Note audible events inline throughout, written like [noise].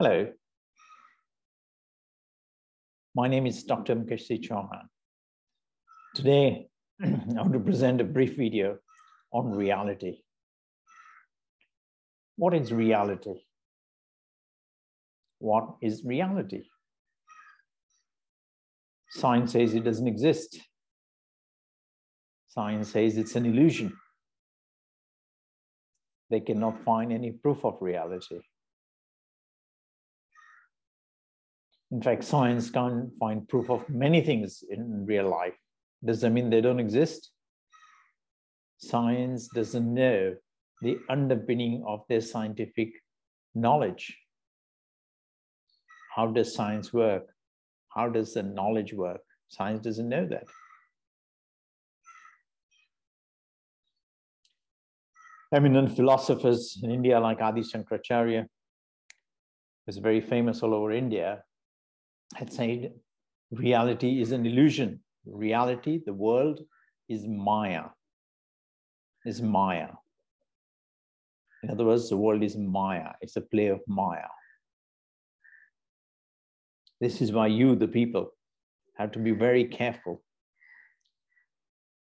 Hello. My name is Dr. Mukesh Chauhan. Today, [clears throat] I want to present a brief video on reality. What is reality? What is reality? Science says it doesn't exist. Science says it's an illusion. They cannot find any proof of reality. In fact, science can't find proof of many things in real life. Does that mean they don't exist? Science doesn't know the underpinning of their scientific knowledge. How does science work? How does the knowledge work? Science doesn't know that. Eminent philosophers in India, like Adi Shankaracharya, is very famous all over India, had said reality is an illusion. Reality, the world, is Maya. Is Maya. In other words, the world is Maya. It's a play of Maya. This is why you, the people, have to be very careful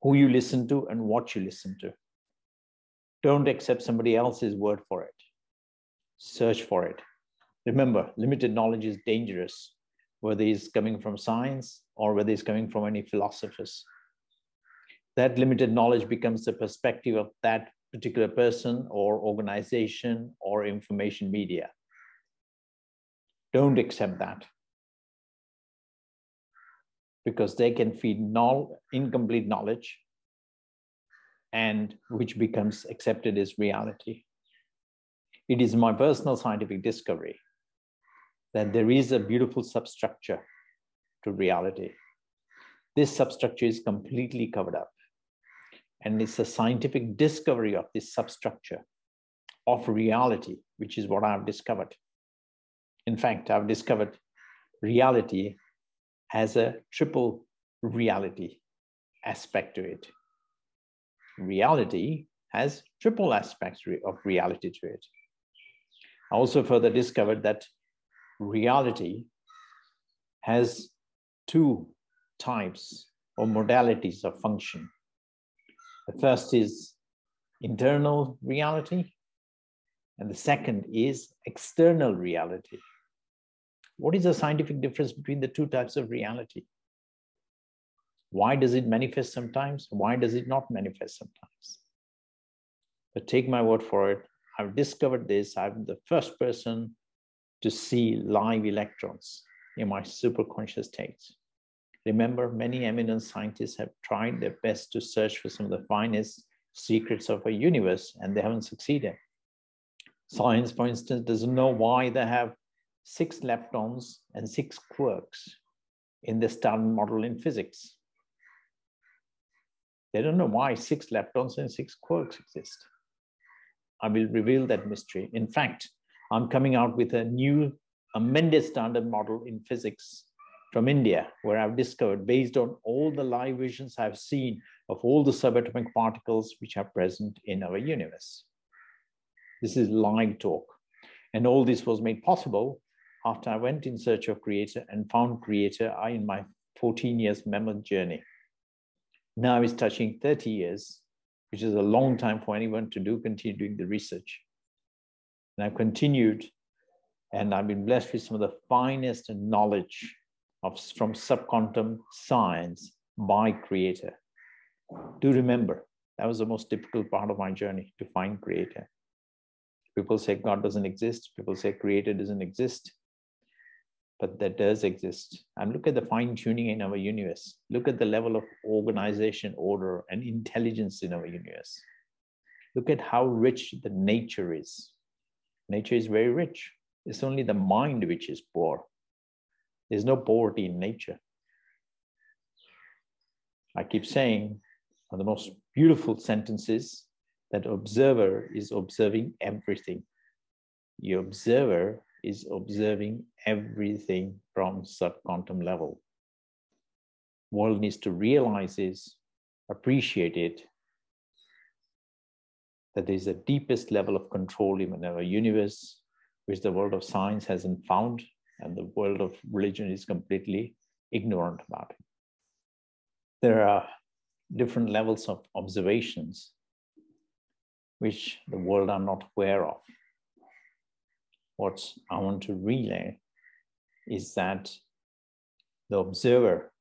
who you listen to and what you listen to. Don't accept somebody else's word for it. Search for it. Remember, limited knowledge is dangerous whether he's coming from science or whether he's coming from any philosophers. That limited knowledge becomes the perspective of that particular person or organization or information media. Don't accept that because they can feed null, incomplete knowledge and which becomes accepted as reality. It is my personal scientific discovery that there is a beautiful substructure to reality. This substructure is completely covered up. And it's a scientific discovery of this substructure of reality, which is what I've discovered. In fact, I've discovered reality has a triple reality aspect to it. Reality has triple aspects of reality to it. I also further discovered that reality has two types or modalities of function. The first is internal reality, and the second is external reality. What is the scientific difference between the two types of reality? Why does it manifest sometimes? Why does it not manifest sometimes? But take my word for it, I've discovered this. I'm the first person to see live electrons in my superconscious states. Remember, many eminent scientists have tried their best to search for some of the finest secrets of our universe, and they haven't succeeded. Science, for instance, doesn't know why they have six leptons and six quarks in the standard model in physics. They don't know why six leptons and six quarks exist. I will reveal that mystery. In fact, I'm coming out with a new amended standard model in physics from India, where I've discovered, based on all the live visions I've seen of all the subatomic particles which are present in our universe. This is live talk. And all this was made possible after I went in search of Creator and found Creator in my 14 years mammoth journey. Now it's touching 30 years, which is a long time for anyone to do, continue doing the research. And I've continued and I've been blessed with some of the finest knowledge of, from subquantum science by creator. Do remember, that was the most difficult part of my journey to find creator. People say God doesn't exist. People say creator doesn't exist. But that does exist. And look at the fine tuning in our universe. Look at the level of organization, order, and intelligence in our universe. Look at how rich the nature is. Nature is very rich. It's only the mind which is poor. There's no poverty in nature. I keep saying one of the most beautiful sentences that observer is observing everything. The observer is observing everything from subquantum level. World needs to realize this, appreciate it, that there's a deepest level of control even in our universe, which the world of science hasn't found, and the world of religion is completely ignorant about it. There are different levels of observations which the world are not aware of. What I want to relay is that the observer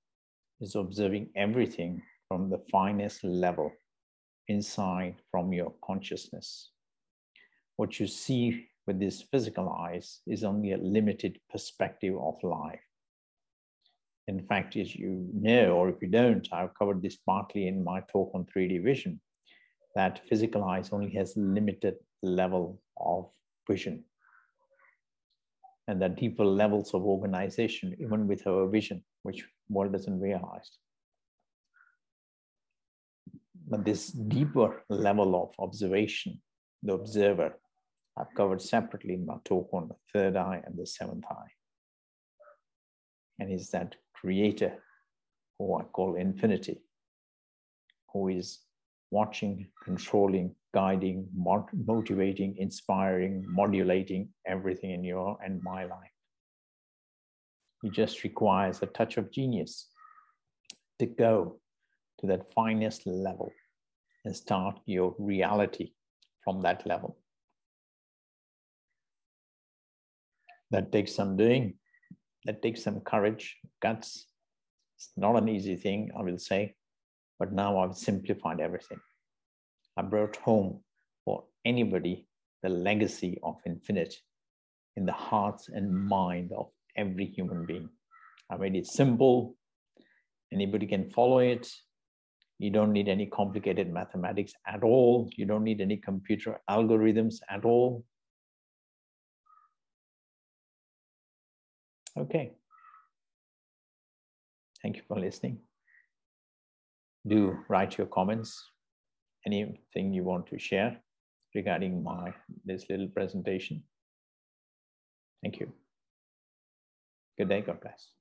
is observing everything from the finest level inside from your consciousness. What you see with these physical eyes is only a limited perspective of life. In fact, as you know, or if you don't, I've covered this partly in my talk on 3D vision, that physical eyes only has limited level of vision. And that deeper levels of organization, even with our vision, which world doesn't realize. But this deeper level of observation, the observer, I've covered separately in my talk on the third eye and the seventh eye. And is that creator, who I call infinity, who is watching, controlling, guiding, motivating, inspiring, modulating everything in your and my life. It just requires a touch of genius to go to that finest level and start your reality from that level. That takes some doing, that takes some courage, guts. It's not an easy thing, I will say, but now I've simplified everything. I brought home for anybody the legacy of infinite in the hearts and mind of every human being. I made it simple. Anybody can follow it. You don't need any complicated mathematics at all. You don't need any computer algorithms at all. Okay. Thank you for listening. Do write your comments, anything you want to share regarding my this little presentation. Thank you. Good day, God bless.